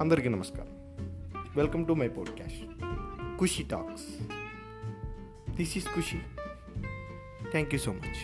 అందరికీ నమస్కారం welcome to my podcast Khushi talks this is Khushi thank you so much